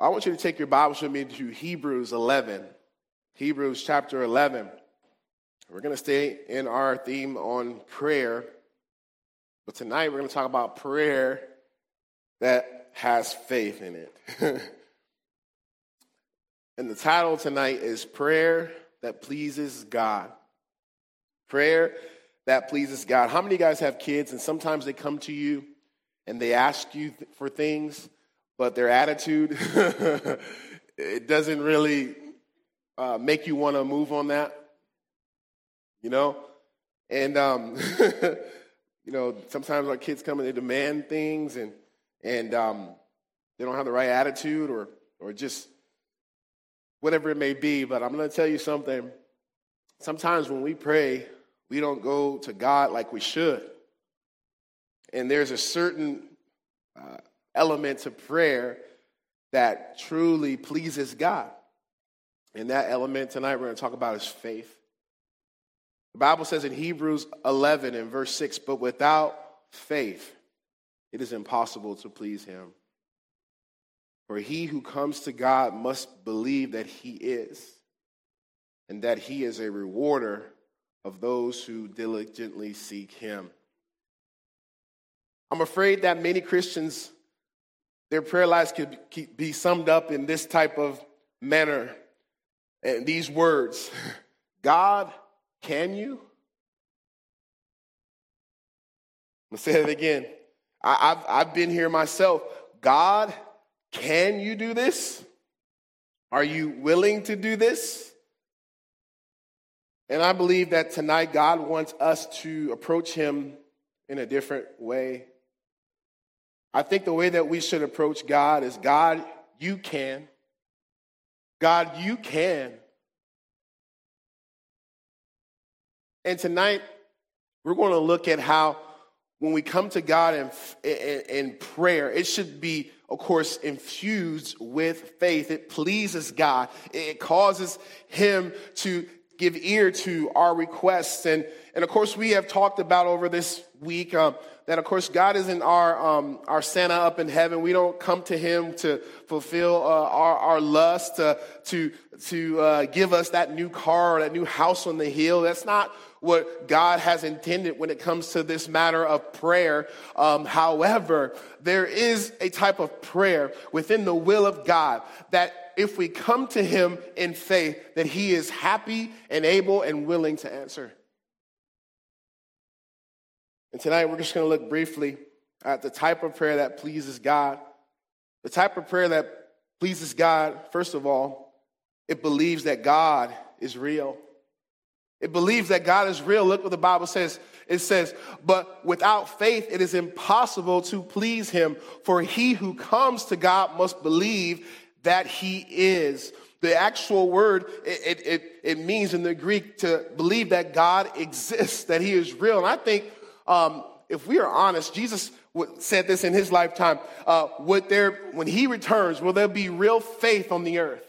I want you to take your Bibles with me to Hebrews 11. Hebrews chapter 11. We're going to stay in our theme on prayer. But tonight we're going to talk about prayer that has faith in it. and the title tonight is Prayer That Pleases God. Prayer that pleases God. How many of you guys have kids and sometimes they come to you and they ask you for things, but their attitude, it doesn't really uh, make you want to move on that? You know? And, um, you know, sometimes our kids come and they demand things and, and um, they don't have the right attitude or, or just whatever it may be. But I'm going to tell you something. Sometimes when we pray, we don't go to God like we should. And there's a certain uh, element to prayer that truly pleases God. And that element tonight we're going to talk about is faith. The Bible says in Hebrews 11 and verse 6, but without faith, it is impossible to please him. For he who comes to God must believe that he is, and that he is a rewarder of those who diligently seek him. I'm afraid that many Christians, their prayer lives could be summed up in this type of manner and these words God can you? I'm going to say it again. I, have I've been here myself. God, can you do this? Are you willing to do this? And I believe that tonight God wants us to approach Him in a different way. I think the way that we should approach God is God, you can. God, you can. And tonight, we're going to look at how when we come to God in, in, in, prayer, it should be, of course, infused with faith. It pleases God. It causes Him to give ear to our requests. And, and of course, we have talked about over this week um, that, of course, God isn't our, um, our Santa up in heaven. We don't come to Him to fulfill uh, our, our lust, uh, to, to uh, give us that new car or that new house on the hill. That's not what God has intended when it comes to this matter of prayer. Um, however, there is a type of prayer within the will of God that if we come to Him in faith, that He is happy and able and willing to answer. And tonight we're just going to look briefly at the type of prayer that pleases God. The type of prayer that pleases God, first of all, it believes that God is real. It believes that God is real. Look what the Bible says. It says, but without faith, it is impossible to please him. For he who comes to God must believe that he is. The actual word, it, it, it, means in the Greek to believe that God exists, that he is real. And I think um, if we are honest, Jesus said this in his lifetime. Uh, would there, when he returns, will there be real faith on the earth?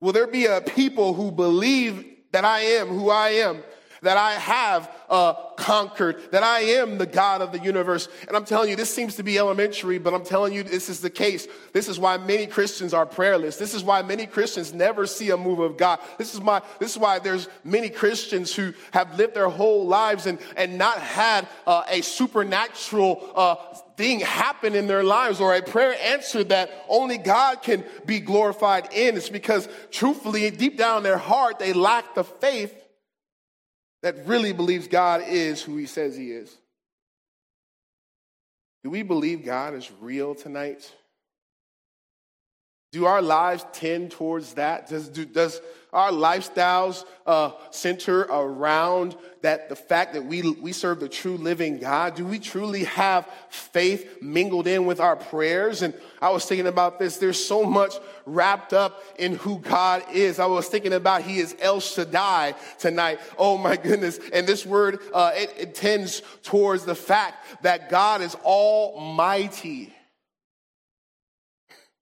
Will there be a people who believe that I am who I am? That I have uh, conquered, that I am the God of the universe. And I'm telling you, this seems to be elementary, but I'm telling you, this is the case. This is why many Christians are prayerless. This is why many Christians never see a move of God. This is, my, this is why there's many Christians who have lived their whole lives and, and not had uh, a supernatural uh, thing happen in their lives or a prayer answered that only God can be glorified in. It's because truthfully, deep down in their heart, they lack the faith that really believes God is who he says he is. Do we believe God is real tonight? Do our lives tend towards that? Does, do, does our lifestyles uh, center around that the fact that we, we serve the true living God? Do we truly have faith mingled in with our prayers? And I was thinking about this. There's so much wrapped up in who God is. I was thinking about He is El Shaddai tonight. Oh my goodness. And this word, uh, it, it tends towards the fact that God is almighty.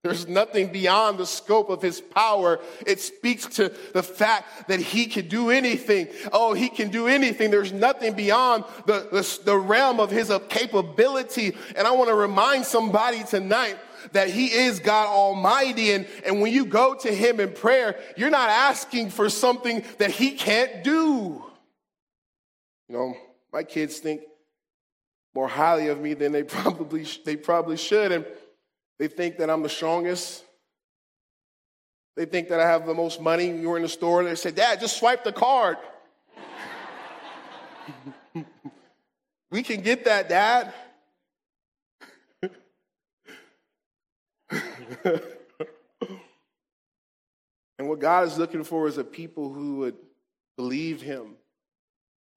There's nothing beyond the scope of his power. It speaks to the fact that he can do anything. Oh, he can do anything. There's nothing beyond the, the, the realm of his capability. And I want to remind somebody tonight that He is God Almighty. And, and when you go to Him in prayer, you're not asking for something that He can't do. You know, my kids think more highly of me than they probably, they probably should. And they think that I'm the strongest. They think that I have the most money. You were in the store and they say, Dad, just swipe the card. we can get that, Dad. and what God is looking for is a people who would believe Him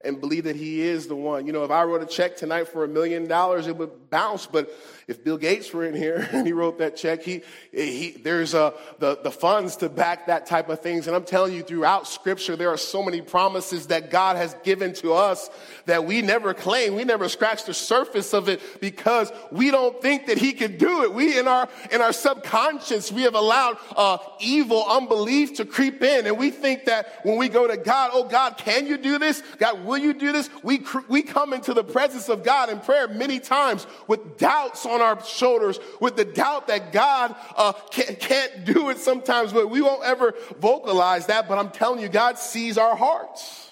and believe that he is the one. You know, if I wrote a check tonight for a million dollars, it would bounce. But if Bill Gates were in here and he wrote that check, he, he there's uh, the, the funds to back that type of things. And I'm telling you, throughout Scripture, there are so many promises that God has given to us that we never claim. We never scratch the surface of it because we don't think that He can do it. We, in our in our subconscious, we have allowed uh, evil unbelief to creep in, and we think that when we go to God, oh God, can you do this? God, will you do this? We we come into the presence of God in prayer many times with doubts on our shoulders, with the doubt that God uh, can't, can't do it sometimes, but we won't ever vocalize that. But I'm telling you, God sees our hearts.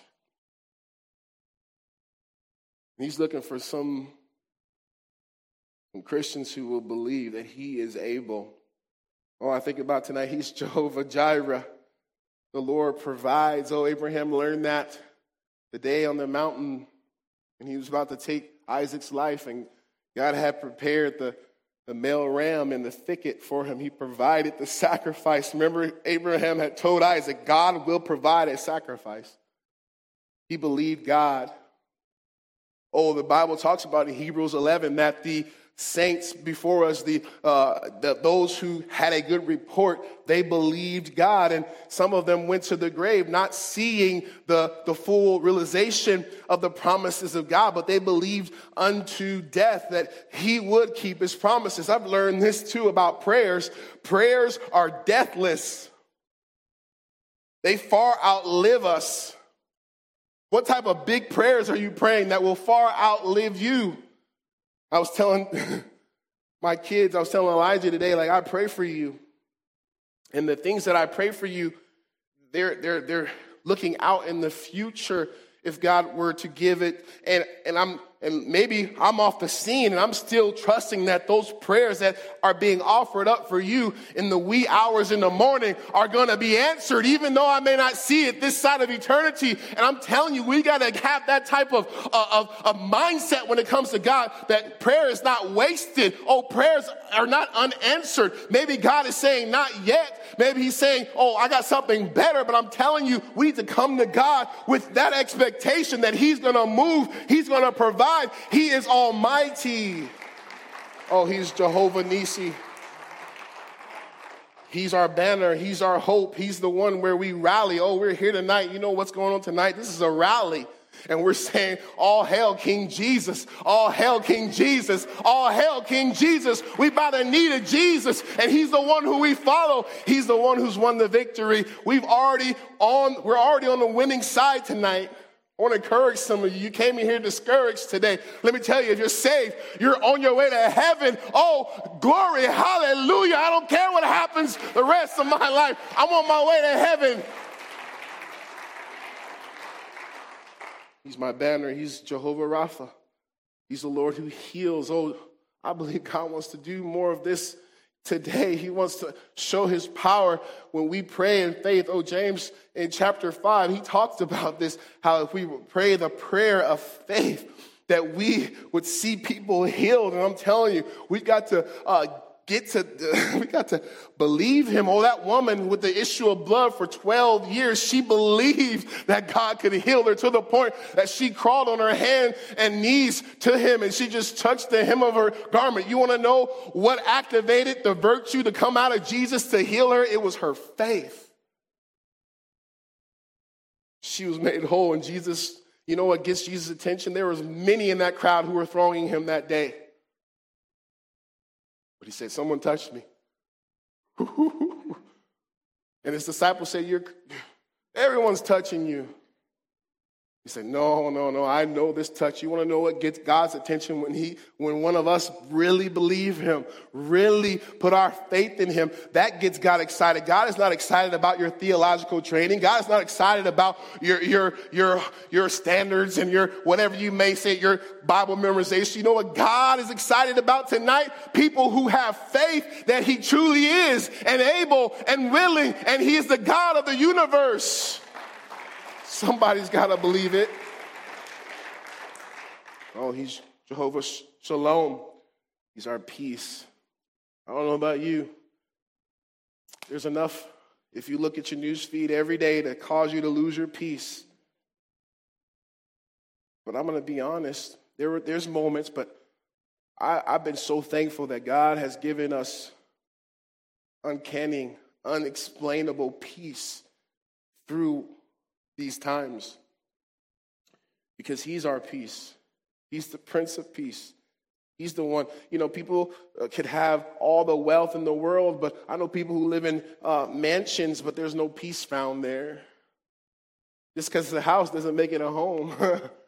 He's looking for some, some Christians who will believe that He is able. Oh, I think about tonight, He's Jehovah Jireh. The Lord provides. Oh, Abraham learned that the day on the mountain and he was about to take Isaac's life, and God had prepared the, the male ram in the thicket for him. He provided the sacrifice. Remember, Abraham had told Isaac, God will provide a sacrifice. He believed God. Oh, the Bible talks about in Hebrews 11 that the saints before us, the, uh, the, those who had a good report, they believed God. And some of them went to the grave not seeing the, the full realization of the promises of God, but they believed unto death that He would keep His promises. I've learned this too about prayers. Prayers are deathless, they far outlive us. What type of big prayers are you praying that will far outlive you? I was telling my kids, I was telling Elijah today, like, I pray for you. And the things that I pray for you, they're, they're, they're looking out in the future if God were to give it. And, and I'm and maybe I'm off the scene and I'm still trusting that those prayers that are being offered up for you in the wee hours in the morning are going to be answered, even though I may not see it this side of eternity. And I'm telling you, we got to have that type of, of, of mindset when it comes to God that prayer is not wasted. Oh, prayers are not unanswered. Maybe God is saying, not yet. Maybe He's saying, oh, I got something better. But I'm telling you, we need to come to God with that expectation that He's going to move, He's going to provide God. He is almighty. Oh, he's Jehovah Nisi. He's our banner. He's our hope. He's the one where we rally. Oh, we're here tonight. You know what's going on tonight? This is a rally. And we're saying, All hail King Jesus. All hail King Jesus. All hail King Jesus. We by the need of Jesus, and He's the one who we follow. He's the one who's won the victory. We've already on, we're already on the winning side tonight. I want to encourage some of you. You came in here discouraged today. Let me tell you, if you're saved, you're on your way to heaven. Oh, glory, hallelujah. I don't care what happens the rest of my life. I'm on my way to heaven. He's my banner. He's Jehovah Rapha. He's the Lord who heals. Oh, I believe God wants to do more of this today. He wants to show his power when we pray in faith. Oh, James in chapter 5, he talks about this how if we pray the prayer of faith, that we would see people healed. And I'm telling you, we've got to uh, get to, we got to believe him. Oh, that woman with the issue of blood for 12 years, she believed that God could heal her to the point that she crawled on her hand and knees to him and she just touched the hem of her garment. You want to know what activated the virtue to come out of Jesus to heal her? It was her faith. She was made whole and Jesus, you know what gets Jesus' attention? There was many in that crowd who were thronging him that day. But he said, Someone touched me. and his disciples said, You're everyone's touching you. You say, no, no, no, I know this touch. You want to know what gets God's attention when he, when one of us really believe him, really put our faith in him, that gets God excited. God is not excited about your theological training. God is not excited about your, your, your, your standards and your, whatever you may say, your Bible memorization. You know what God is excited about tonight? People who have faith that he truly is and able and willing and he is the God of the universe. Somebody's got to believe it. Oh, he's Jehovah Shalom. He's our peace. I don't know about you. There's enough, if you look at your news feed every day, to cause you to lose your peace. But I'm going to be honest. There were, there's moments, but I, I've been so thankful that God has given us uncanny, unexplainable peace through these times because He's our peace. He's the Prince of Peace. He's the one, you know, people uh, could have all the wealth in the world, but I know people who live in uh, mansions, but there's no peace found there. Just because the house doesn't make it a home.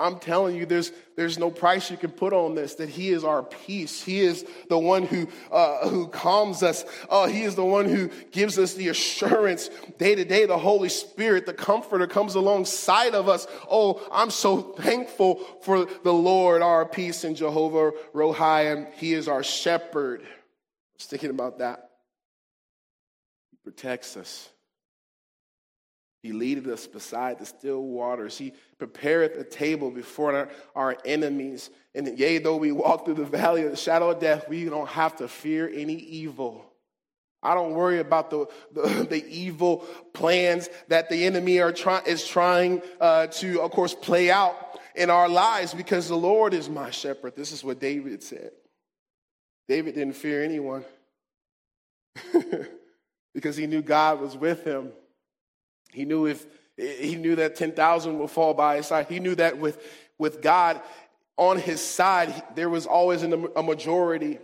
I'm telling you, there's, there's no price you can put on this, that He is our peace. He is the one who, uh, who calms us. Uh, he is the one who gives us the assurance day to day. The Holy Spirit, the Comforter, comes alongside of us. Oh, I'm so thankful for the Lord, our peace, and Jehovah Rohi, and He is our shepherd. I was thinking about that. He protects us. He leadeth us beside the still waters. He prepareth a table before our, our, enemies. And yea, though we walk through the valley of the shadow of death, we don't have to fear any evil. I don't worry about the, the, the evil plans that the enemy are try, is trying uh, to, of course, play out in our lives because the Lord is my shepherd. This is what David said. David didn't fear anyone because he knew God was with him. He knew if he knew that 10,000 would fall by his side. He knew that with, with God on his side, there was always a majority.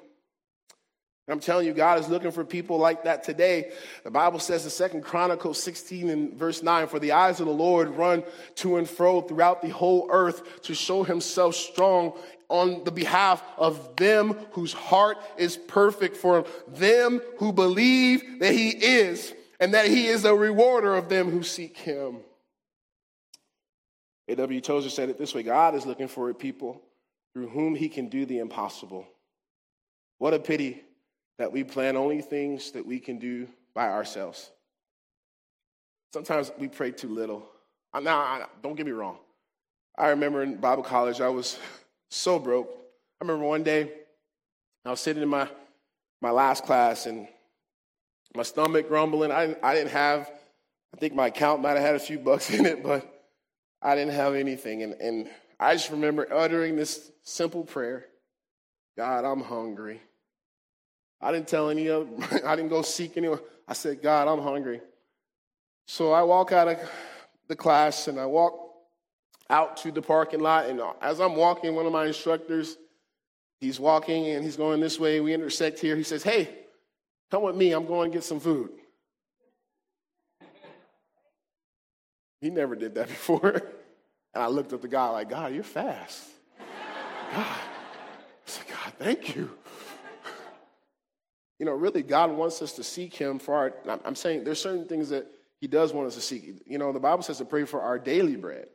I'm telling you, God is looking for people like that today. The Bible says in Second Chronicles 16 and verse 9, for the eyes of the Lord run to and fro throughout the whole earth to show himself strong on the behalf of them whose heart is perfect, for them who believe that he is and that he is a rewarder of them who seek him. A.W. Tozer said it this way God is looking for a people through whom he can do the impossible. What a pity that we plan only things that we can do by ourselves. Sometimes we pray too little. Now, don't get me wrong. I remember in Bible college, I was so broke. I remember one day I was sitting in my, my last class and my stomach grumbling. I didn't, I didn't have, I think my account might have had a few bucks in it, but I didn't have anything. And, and I just remember uttering this simple prayer God, I'm hungry. I didn't tell any other, I didn't go seek anyone. I said, God, I'm hungry. So I walk out of the class and I walk out to the parking lot. And as I'm walking, one of my instructors, he's walking and he's going this way. We intersect here. He says, Hey, Come with me, I'm going to get some food. He never did that before. And I looked at the guy like, God, you're fast. God. I said, God, thank you. You know, really, God wants us to seek Him for our. I'm saying there's certain things that He does want us to seek. You know, the Bible says to pray for our daily bread,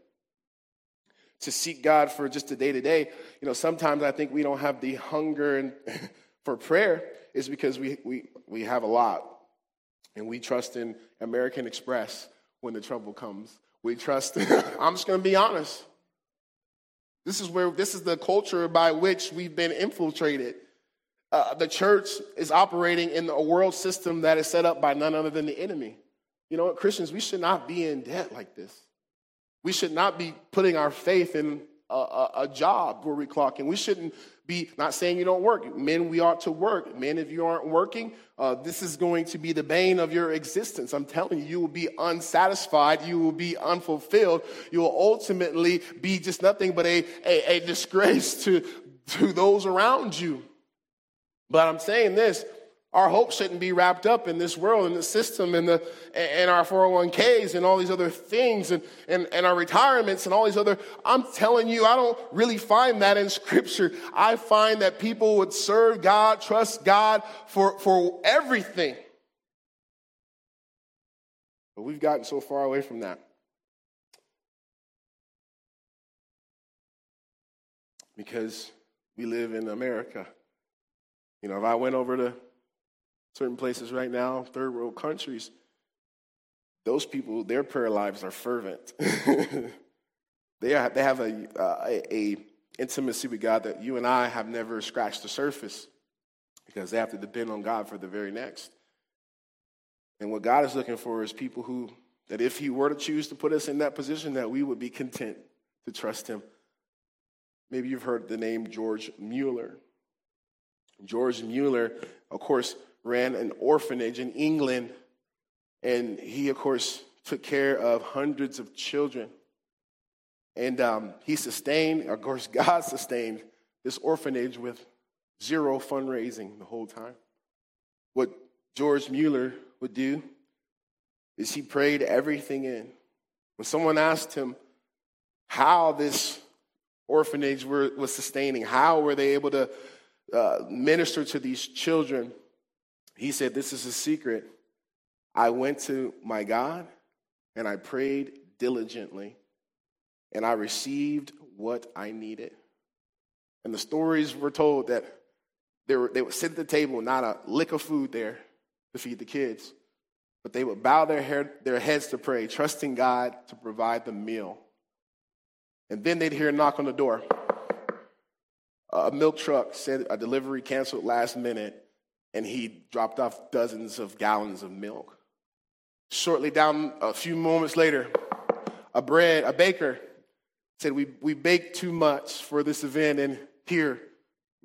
to seek God for just the day to day. You know, sometimes I think we don't have the hunger and for prayer is because we, we, we have a lot and we trust in American Express when the trouble comes. We trust, I'm just going to be honest. This is where, this is the culture by which we've been infiltrated. Uh, the church is operating in a world system that is set up by none other than the enemy. You know what, Christians, we should not be in debt like this. We should not be putting our faith in a, a, job where we clock in. We shouldn't be not saying you don't work. Men, we ought to work. Men, if you aren't working, uh, this is going to be the bane of your existence. I'm telling you, you will be unsatisfied. You will be unfulfilled. You will ultimately be just nothing but a, a, a disgrace to, to those around you. But I'm saying this Our hope shouldn't be wrapped up in this world and the system and, the, and our 401ks and all these other things and, and, and our retirements and all these other. I'm telling you, I don't really find that in Scripture. I find that people would serve God, trust God for, for everything. But we've gotten so far away from that. Because we live in America. You know, if I went over to certain places right now, third world countries, those people, their prayer lives are fervent. they, are, they have a, uh, a, a intimacy with God that you and I have never scratched the surface because they have to depend on God for the very next. And what God is looking for is people who, that if He were to choose to put us in that position, that we would be content to trust Him. Maybe you've heard the name George Mueller. George Mueller, of course, ran an orphanage in England, and he, of course, took care of hundreds of children. And um, he sustained, of course, God sustained this orphanage with zero fundraising the whole time. What George Mueller would do is he prayed everything in. When someone asked him how this orphanage were, was sustaining, how were they able to uh, minister to these children, he said, This is a secret. I went to my God and I prayed diligently and I received what I needed. And the stories were told that they, were, they would sit at the table, not a lick of food there to feed the kids, but they would bow their, hair, their heads to pray, trusting God to provide the meal. And then they'd hear a knock on the door. A milk truck said a delivery canceled last minute and he dropped off dozens of gallons of milk. Shortly down, a few moments later, a bread, a baker said, We, we baked too much for this event, and here,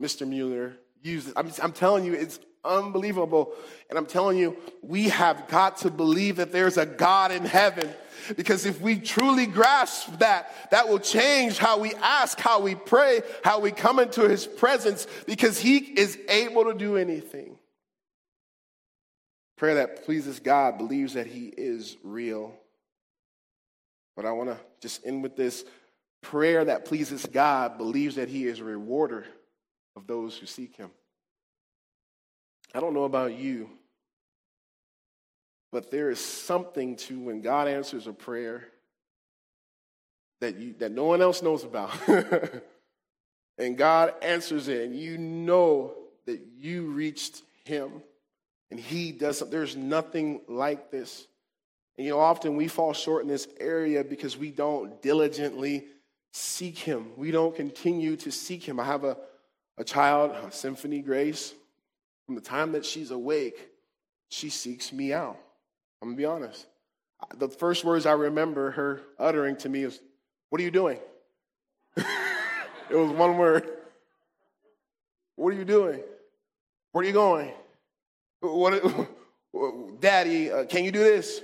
Mr. Mueller, use it. I'm, I'm telling you, it's unbelievable. And I'm telling you, we have got to believe that there's a God in heaven. Because if we truly grasp that, that will change how we ask, how we pray, how we come into his presence, because he is able to do anything. Prayer that pleases God believes that he is real. But I want to just end with this prayer that pleases God believes that he is a rewarder of those who seek him. I don't know about you, but there is something to when God answers a prayer that you that no one else knows about. and God answers it, and you know that you reached him and he does something. There's nothing like this. And you know, often we fall short in this area because we don't diligently seek him. We don't continue to seek him. I have a, a child, Symphony Grace. From the time that she's awake, she seeks me out. I'm gonna be honest. The first words I remember her uttering to me is, What are you doing? it was one word. What are you doing? Where are you going? What, Daddy, uh, can you do this?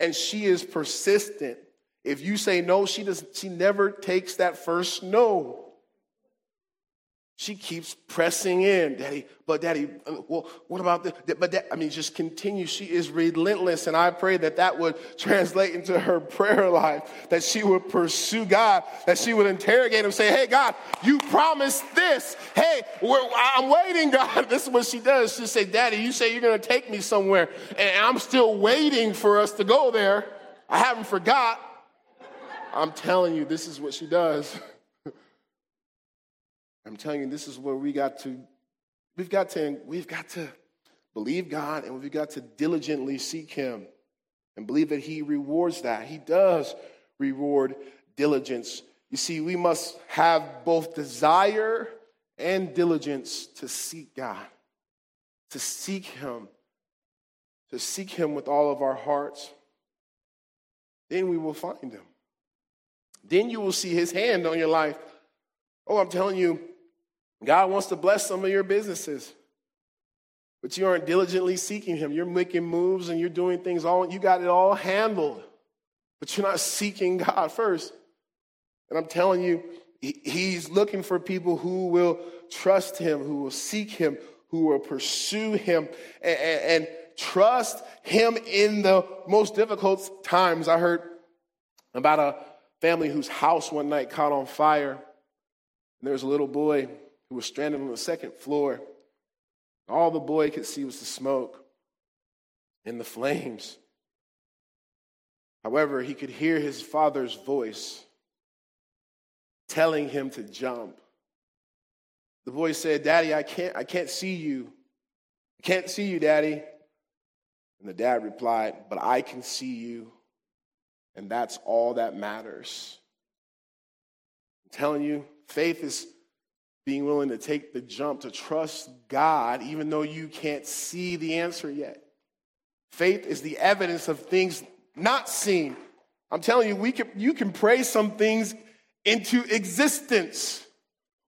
And she is persistent. If you say no, she does. She never takes that first no. She keeps pressing in, Daddy. But Daddy, well, what about this? But that, I mean, just continue. She is relentless, and I pray that that would translate into her prayer life. That she would pursue God. That she would interrogate him, say, "Hey, God, you promised this. Hey, I'm waiting, God." This is what she does. She say, "Daddy, you say you're going to take me somewhere, and I'm still waiting for us to go there. I haven't forgot." I'm telling you, this is what she does. I'm telling you, this is where we got to, we've got to, we've got to believe God and we've got to diligently seek Him and believe that He rewards that. He does reward diligence. You see, we must have both desire and diligence to seek God, to seek Him, to seek Him with all of our hearts. Then we will find Him. Then you will see His hand on your life. Oh, I'm telling you, God wants to bless some of your businesses, but you aren't diligently seeking Him. You're making moves and you're doing things all, you got it all handled, but you're not seeking God first. And I'm telling you, He's looking for people who will trust Him, who will seek Him, who will pursue him and, and, trust him in the most difficult times. I heard about a family whose house one night caught on fire. And there was a little boy who was stranded on the second floor. All the boy could see was the smoke and the flames. However, he could hear his father's voice telling him to jump. The boy said, Daddy, I can't, I can't see you. I can't see you, Daddy. And the dad replied, But I can see you, and that's all that matters. I'm telling you, faith is being willing to take the jump to trust God, even though you can't see the answer yet. Faith is the evidence of things not seen. I'm telling you, we can, you can pray some things into existence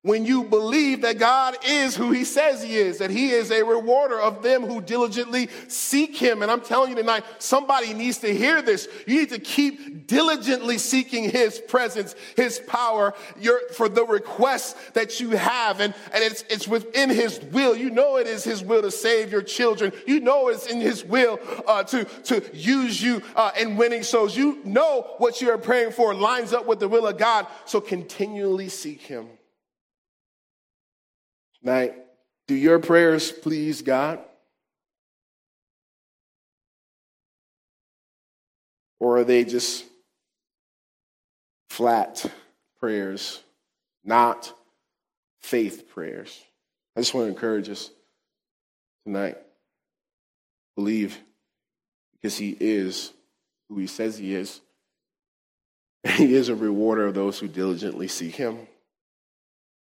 when you believe that God is who he says he is, that he is a rewarder of them who diligently seek him. And I'm telling you tonight, somebody needs to hear this. You need to keep diligently seeking his presence, his power, your, for the requests that you have. And, and it's, it's within his will. You know it is his will to save your children. You know it's in his will uh, to, to use you uh, in winning souls. You know what you are praying for lines up with the will of God. So continually seek him. Now, do your prayers please God? Or are they just flat prayers, not faith prayers? I just want to encourage us tonight. Believe because He is who He says He is. He is a rewarder of those who diligently seek Him.